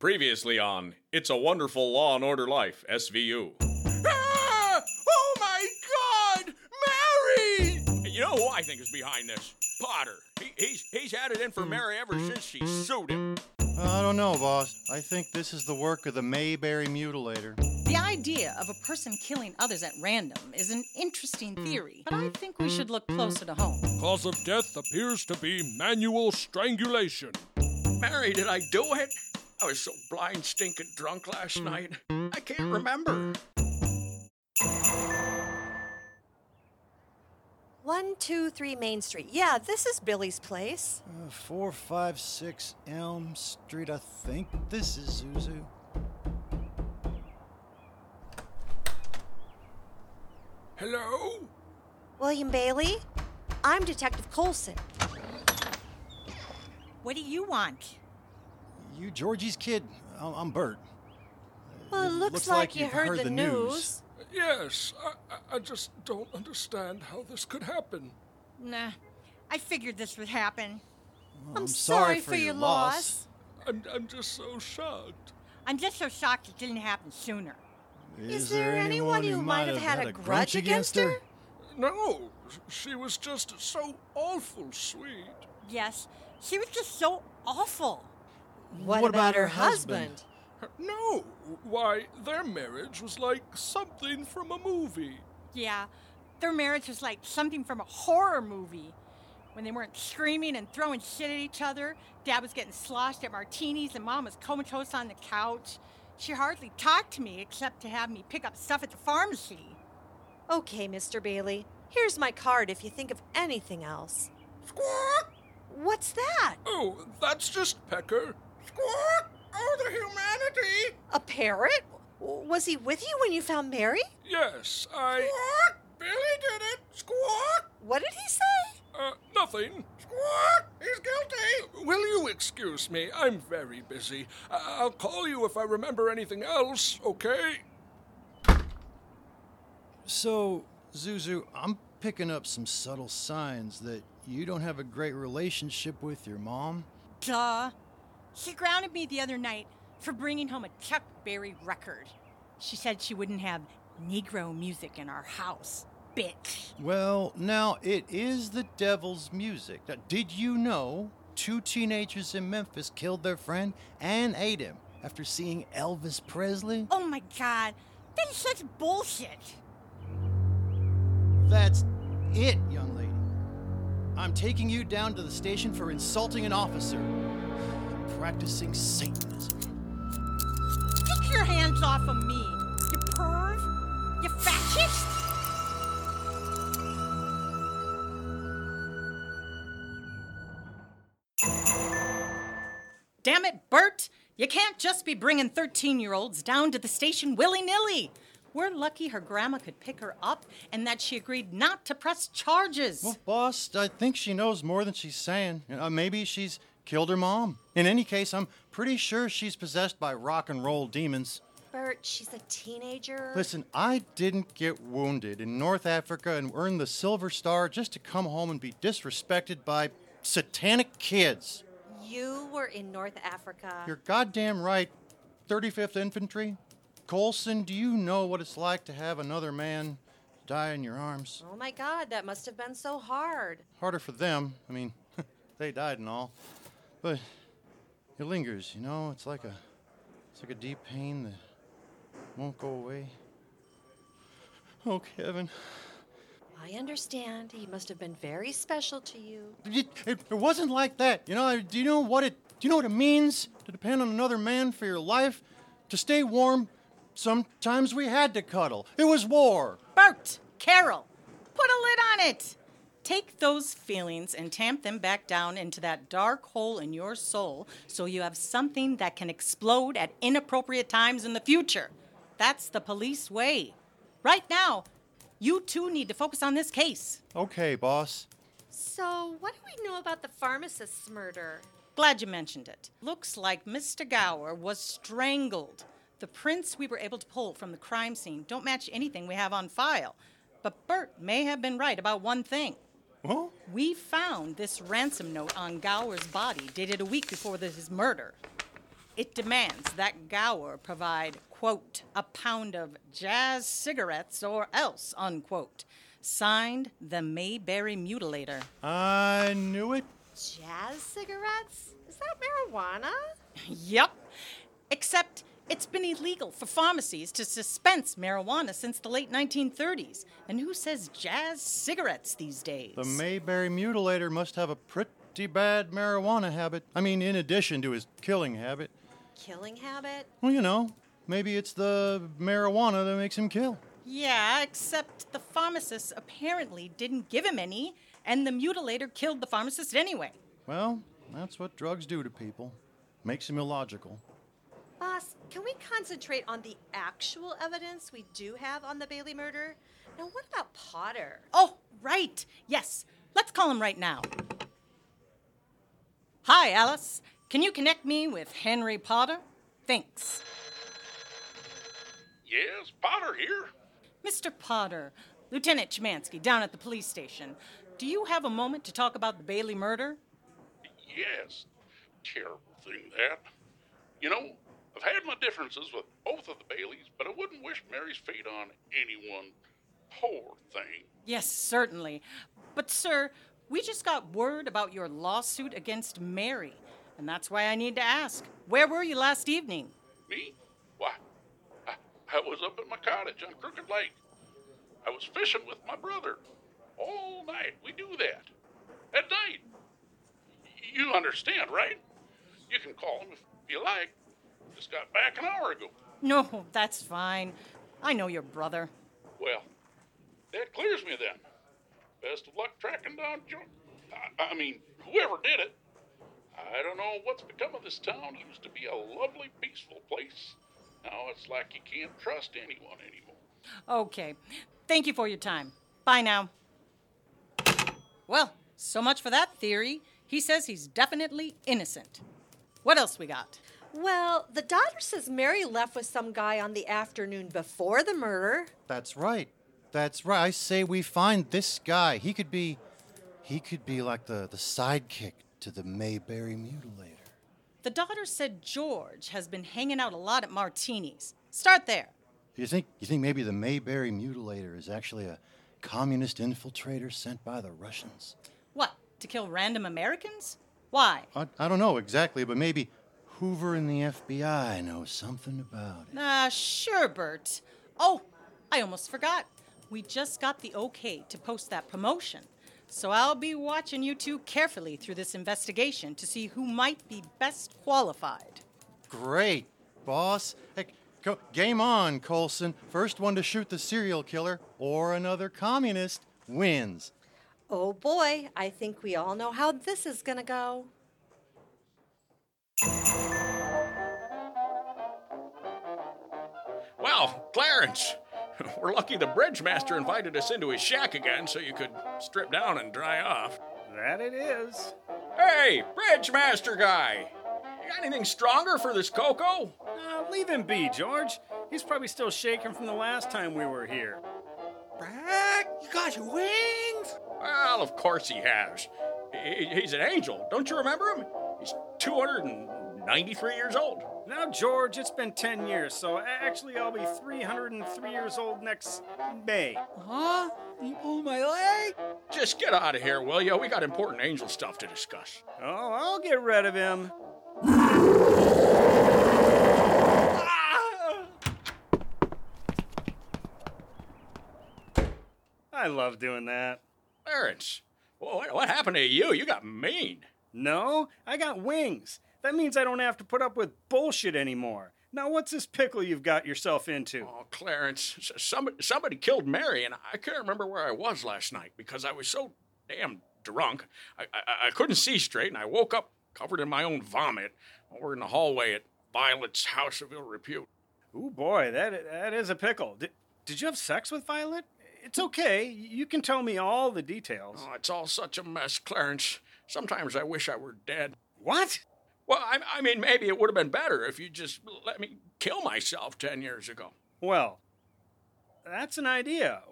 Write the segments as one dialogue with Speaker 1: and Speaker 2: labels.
Speaker 1: Previously on It's a Wonderful Law and Order Life, SVU.
Speaker 2: Ah! Oh my God! Mary!
Speaker 1: You know who I think is behind this? Potter. He, he's, he's had it in for Mary ever since she sued him.
Speaker 3: I don't know, boss. I think this is the work of the Mayberry mutilator.
Speaker 4: The idea of a person killing others at random is an interesting theory, but I think we should look closer to home.
Speaker 5: Cause of death appears to be manual strangulation.
Speaker 1: Mary, did I do it? I was so blind, stinking drunk last night. I can't remember.
Speaker 6: 123 Main Street. Yeah, this is Billy's place.
Speaker 3: Uh, 456 Elm Street, I think. This is Zuzu.
Speaker 5: Hello?
Speaker 6: William Bailey? I'm Detective Colson.
Speaker 4: What do you want?
Speaker 3: You Georgie's kid. I'm, I'm Bert.
Speaker 6: Well, it looks,
Speaker 3: looks
Speaker 6: like,
Speaker 3: like
Speaker 6: you heard,
Speaker 3: heard
Speaker 6: the,
Speaker 3: the
Speaker 6: news.
Speaker 3: news.
Speaker 5: Yes, I, I- I just don't understand how this could happen.
Speaker 4: Nah, I figured this would happen.
Speaker 6: I'm, sorry, for, your loss.
Speaker 5: I'm, I'm just so shocked.
Speaker 4: I'm just so shocked it didn't happen sooner.
Speaker 6: Is, there anyone who might have had a grudge against her?
Speaker 5: No, she was just so awful sweet.
Speaker 4: Yes, she was just so awful.
Speaker 6: What, about, her husband?
Speaker 5: No, why, their marriage was like something from a movie.
Speaker 4: Yeah, their marriage was like something from a horror movie. When they weren't screaming and throwing shit at each other, Dad was getting sloshed at Martini's, and Mom was comatose on the couch. She hardly talked to me except to have me pick up stuff at the pharmacy.
Speaker 6: Okay, Mr. Bailey. Here's my card if you think of anything else.
Speaker 5: Squawk!
Speaker 6: What's that?
Speaker 5: Oh, that's just Pecker. Squawk! Oh, the humanity!
Speaker 6: A parrot? Was he with you when you found Mary?
Speaker 5: Yes, I. Squawk! Billy did it! Squawk!
Speaker 6: What did he say?
Speaker 5: Uh, nothing. Squawk! He's guilty! Will you excuse me? I'm very busy. I- I'll call you if I remember anything else, okay?
Speaker 3: So, Zuzu, I'm picking up some subtle signs that you don't have a great relationship with your mom.
Speaker 4: Duh. She grounded me the other night for bringing home a Chuck Berry record. She said she wouldn't have Negro music in our house. Bitch.
Speaker 3: Well, now it is the devil's music. Now, did you know two teenagers in Memphis killed their friend and ate him after seeing Elvis Presley?
Speaker 4: Oh my god. That is such bullshit.
Speaker 3: That's it, young lady. I'm taking you down to the station for insulting an officer. Practicing Satanism.
Speaker 4: Get your hands off of me, you perv. You fascist. Damn it, Bert! You can't just be bringing 13 year olds down to the station willy nilly. We're lucky her grandma could pick her up and that she agreed not to press charges.
Speaker 3: Well, boss, I think she knows more than she's saying. You know, maybe she's killed her mom. In any case, I'm pretty sure she's possessed by rock and roll demons.
Speaker 6: Bert, she's a teenager.
Speaker 3: Listen, I didn't get wounded in North Africa and earn the Silver Star just to come home and be disrespected by satanic kids.
Speaker 6: You were in North Africa.
Speaker 3: You're goddamn right. 35th Infantry. Colson, do you know what it's like to have another man die in your arms?
Speaker 6: Oh my god, that must have been so hard.
Speaker 3: Harder for them. I mean, they died and all. But it lingers, you know? It's like a it's like a deep pain that won't go away. Oh, Kevin.
Speaker 6: I understand. He must have been very special to you.
Speaker 3: It, it, it wasn't like that. You know, do you know what it do you know what it means to depend on another man for your life? To stay warm, sometimes we had to cuddle. It was war.
Speaker 4: Bert, Carol, put a lid on it. Take those feelings and tamp them back down into that dark hole in your soul so you have something that can explode at inappropriate times in the future. That's the police way. Right now, you two need to focus on this case.
Speaker 3: Okay, boss.
Speaker 6: So, what do we know about the pharmacist's murder?
Speaker 4: Glad you mentioned it. Looks like Mr. Gower was strangled. The prints we were able to pull from the crime scene don't match anything we have on file. But Bert may have been right about one thing.
Speaker 3: Well,
Speaker 4: We found this ransom note on Gower's body dated a week before his murder. It demands that Gower provide, quote, a pound of jazz cigarettes or else, unquote. Signed, the Mayberry Mutilator.
Speaker 3: I knew it.
Speaker 6: Jazz cigarettes? Is that marijuana?
Speaker 4: Yep. Except it's been illegal for pharmacies to dispense marijuana since the late 1930s. And who says jazz cigarettes these days?
Speaker 3: The Mayberry Mutilator must have a pretty bad marijuana habit. I mean, in addition to his killing habit.
Speaker 6: Killing habit?
Speaker 3: Well, you know, maybe it's the marijuana that makes him kill.
Speaker 4: Yeah, except the pharmacist apparently didn't give him any, and the mutilator killed the pharmacist anyway.
Speaker 3: Well, that's what drugs do to people. Makes them illogical.
Speaker 6: Boss, can we concentrate on the actual evidence we do have on the Bailey murder? Now, what about Potter?
Speaker 4: Oh, right. Yes. Let's call him right now. Hi, Alice. Can you connect me with Henry Potter? Thanks.
Speaker 1: Yes, Potter here.
Speaker 4: Mr. Potter, Lieutenant Chemansky down at the police station. Do you have a moment to talk about the Bailey murder?
Speaker 7: Yes, terrible thing that. You know, I've had my differences with both of the Baileys, but I wouldn't wish Mary's fate on anyone. Poor thing.
Speaker 4: Yes, certainly. But, sir, we just got word about your lawsuit against Mary, and that's why I need to ask where were you last evening?
Speaker 7: Me? Why? I, I was up at my cottage on Crooked Lake. I was fishing with my brother. All night. We do that. At night. You understand, right? You can call him if you like. Just got back an hour ago.
Speaker 4: No, that's fine. I know your brother.
Speaker 7: Well, that clears me then. Best of luck tracking down Joe. I, I mean, whoever did it. I don't know what's become of this town. It used to be a lovely, peaceful place. Now it's like you can't trust anyone anymore.
Speaker 4: Okay. Thank you for your time. Bye now. Well, so much for that theory. He says he's definitely innocent. What else we got?
Speaker 6: Well, the daughter says Mary left with some guy on the afternoon before the murder.
Speaker 3: That's right. That's right. I say we find this guy. He could be he could be like the, the sidekick to the Mayberry mutilator.
Speaker 4: The daughter said George has been hanging out a lot at Martini's. Start there.
Speaker 3: You think you think maybe the Mayberry mutilator is actually a communist infiltrator sent by the Russians?
Speaker 4: What, to kill random Americans? Why?
Speaker 3: I, I don't know exactly, but maybe Hoover and the FBI know something about it.
Speaker 4: Ah, sure, Bert. Oh, I almost forgot. We just got the okay to post that promotion. So I'll be watching you two carefully through this investigation to see who might be best qualified.
Speaker 3: Great, boss. Hey, go, game on, Colson. First one to shoot the serial killer or another communist wins.
Speaker 6: Oh boy, I think we all know how this is gonna go.
Speaker 1: Well, Clarence, we're lucky the bridge master invited us into his shack again so you could strip down and dry off.
Speaker 8: That it is.
Speaker 1: Hey, bridge master guy! You got anything stronger for this cocoa?
Speaker 8: Uh, leave him be, George. He's probably still shaking from the last time we were here.
Speaker 2: Brad, you got your wings?
Speaker 1: Well, of course he has. He- He's an angel. Don't you remember him? He's 293 years old.
Speaker 8: Now, George, it's been 10 years, so actually I'll be 303 years old next May.
Speaker 2: Huh? You pulled my leg?
Speaker 1: Just get out of here, will you? We got important angel stuff to discuss.
Speaker 8: Oh, I'll get rid of him. Ah! I love doing that.
Speaker 1: Clarence, what, what happened to you? You got mean.
Speaker 8: No, I got wings. That means I don't have to put up with bullshit anymore. Now, what's this pickle you've got yourself into?
Speaker 1: Oh, Clarence, somebody, somebody killed Mary, and I can't remember where I was last night because I was so damn drunk. I, I, I couldn't see straight, and I woke up covered in my own vomit over in the hallway at Violet's House of Ill Repute.
Speaker 8: Oh boy, that that is a pickle. Did, did you have sex with Violet? It's okay. You can tell me all the details.
Speaker 1: Oh, it's all such a mess, Clarence. Sometimes I wish I were dead.
Speaker 8: What?
Speaker 1: Well, I, I mean, maybe it would have been better if you just let me kill myself 10 years ago.
Speaker 8: Well, that's an idea.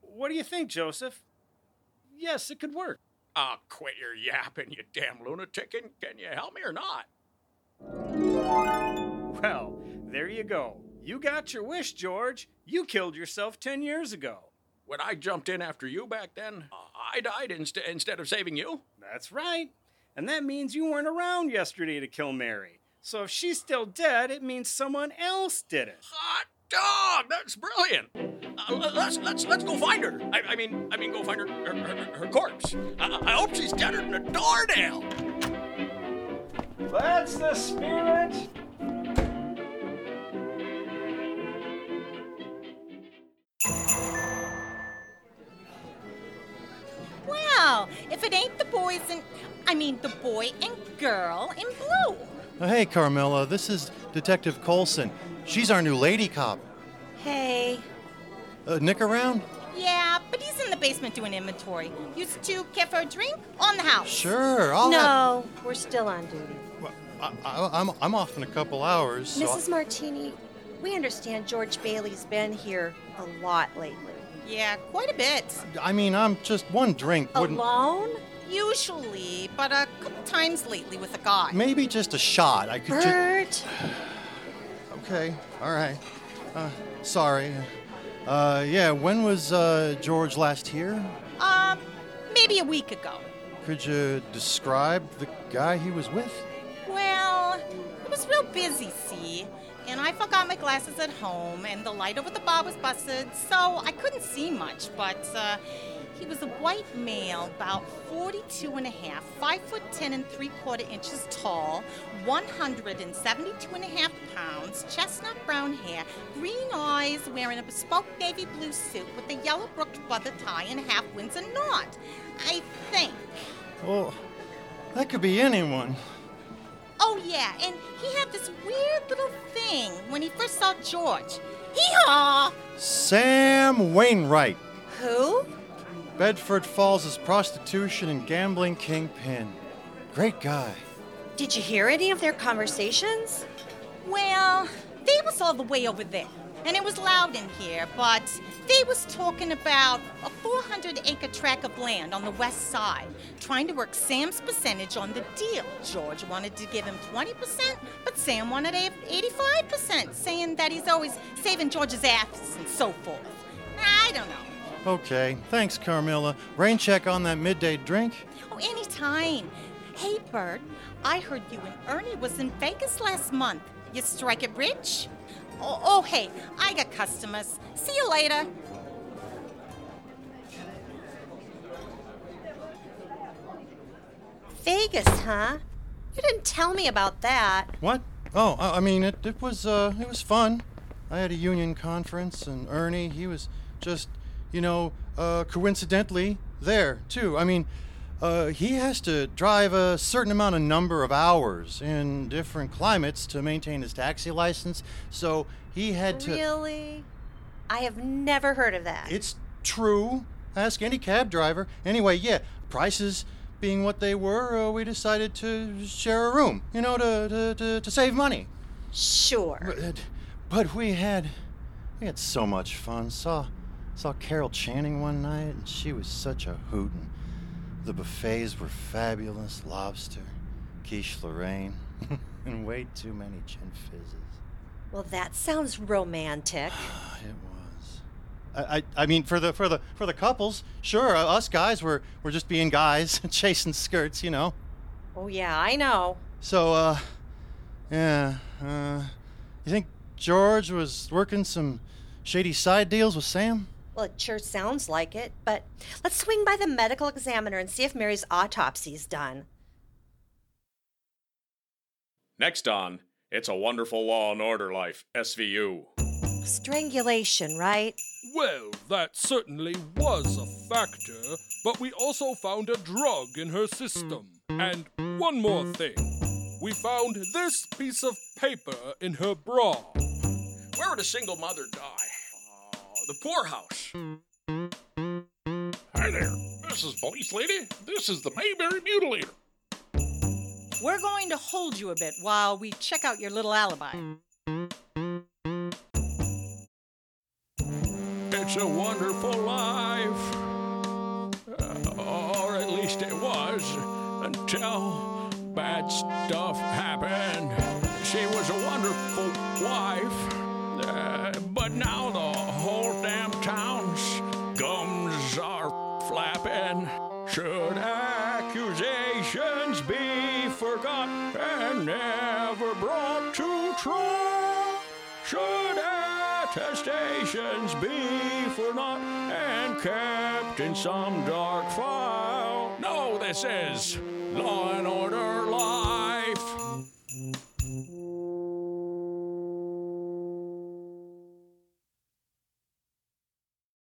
Speaker 8: What do you think, Joseph? Yes, it could work.
Speaker 1: Ah, quit your yapping, you damn lunatic, and can you help me or not?
Speaker 8: Well, there you go. You got your wish, George. You killed yourself 10 years ago.
Speaker 1: When I jumped in after you back then, I died inst- instead of saving you.
Speaker 8: That's right. And that means you weren't around yesterday to kill Mary. So if she's still dead, it means someone else did it.
Speaker 1: Hot dog! That's brilliant. Uh, let's let's let's go find her. I, I mean I mean go find her her, her, her corpse. I, I hope she's deader than a doornail.
Speaker 8: That's the spirit.
Speaker 4: Well, if it ain't the boys and I mean the boy and girl in blue.
Speaker 3: Oh, hey, Carmela, this is Detective Colson. She's our new lady cop.
Speaker 6: Hey.
Speaker 3: Uh, Nick around?
Speaker 4: Yeah, but he's in the basement doing inventory. Used to care for a drink on the house.
Speaker 3: Sure, I'll have-
Speaker 6: no, we're still on duty.
Speaker 3: I, I, I'm, I'm off in a couple hours. So
Speaker 6: Mrs. Martini, we understand George Bailey's been here a lot lately.
Speaker 4: Yeah, quite a bit.
Speaker 3: I mean, I'm just one drink. Wouldn't,
Speaker 6: Alone?
Speaker 4: Usually, but a couple times lately with a guy.
Speaker 3: maybe just a shot. I could just.
Speaker 6: Bert?
Speaker 3: Okay, all right. Uh, sorry. Uh, yeah, when was uh, George last here?
Speaker 4: Um, maybe a week ago.
Speaker 3: Could you describe the guy he was with?
Speaker 4: Well, it was real busy, see? And I forgot my glasses at home, and the light over the bar was busted, so I couldn't see much. But uh, he was a white male, about 42 and a half, 5 foot 10 and 3 quarter inches tall, 172 and a half pounds, chestnut brown hair, green eyes, wearing a bespoke navy blue suit with a yellow Brooks brother tie and half Windsor knot. I think.
Speaker 3: Well, that could be anyone.
Speaker 4: Yeah, and he had this weird little thing when he first saw George. Hee-haw!
Speaker 3: Sam Wainwright,
Speaker 6: Who?
Speaker 3: Bedford Falls' prostitution and gambling kingpin. Great guy.
Speaker 6: Did you hear any of their conversations?
Speaker 4: Well, they was all the way over there, and it was loud in here, but they was talking about a 400-acre tract of land on the west side, trying to work Sam's percentage on the deal. George wanted to give him 20%, but Sam wanted 85%, saying that he's always saving George's ass and so forth. I don't know.
Speaker 3: Okay, thanks, Carmilla. Rain check on that midday drink?
Speaker 4: Oh, anytime. Hey, Bert, I heard you and Ernie was in Vegas last month. You strike it rich? Oh, oh, hey, I got customers. See you later.
Speaker 6: Vegas, huh? You didn't tell me about that.
Speaker 3: What? Oh, I mean, it, it was uh, it was fun. I had a union conference, and Ernie, he was just, you know, uh, coincidentally there too. I mean, uh, he has to drive a certain amount of number of hours in different climates to maintain his taxi license. So he had to.
Speaker 6: Really? I have never heard of that.
Speaker 3: It's true. Ask any cab driver. Anyway, yeah, prices being what they were, uh, we decided to share a room, you know, to, to, to, to save money.
Speaker 6: Sure.
Speaker 3: But, but we had we had so much fun. Saw saw Carol Channing one night, and she was such a hoot. The buffets were fabulous: lobster, quiche Lorraine, and way too many gin fizzes.
Speaker 6: Well, that sounds romantic.
Speaker 3: It was. I, I, I mean, for the for the for the couples, sure. uh, Us guys were were just being guys, chasing skirts, you know.
Speaker 6: Oh, yeah, I know.
Speaker 3: So, uh, yeah. Uh, you think George was working some shady side deals with Sam?
Speaker 6: Well, it sure sounds like it, but let's swing by the medical examiner and see if Mary's autopsy's done.
Speaker 1: Next on, it's a wonderful law and order life, SVU.
Speaker 6: Strangulation, right?
Speaker 5: Well, that certainly was a factor, but we also found a drug in her system. And one more thing. We found this piece of paper in her bra.
Speaker 1: Where would a single mother die? The poorhouse.
Speaker 7: Hi there. This is Police Lady. This is the Mayberry Mutilator.
Speaker 4: We're going to hold you a bit while we check out your little alibi.
Speaker 5: It's a wonderful life. Uh, or at least it was until bad stuff happened. She was a wonderful
Speaker 1: wife. Uh, but now the are flapping. Should accusations be forgot and never brought to trial? Should attestations be for naught and kept in some dark file? No, this is law and order law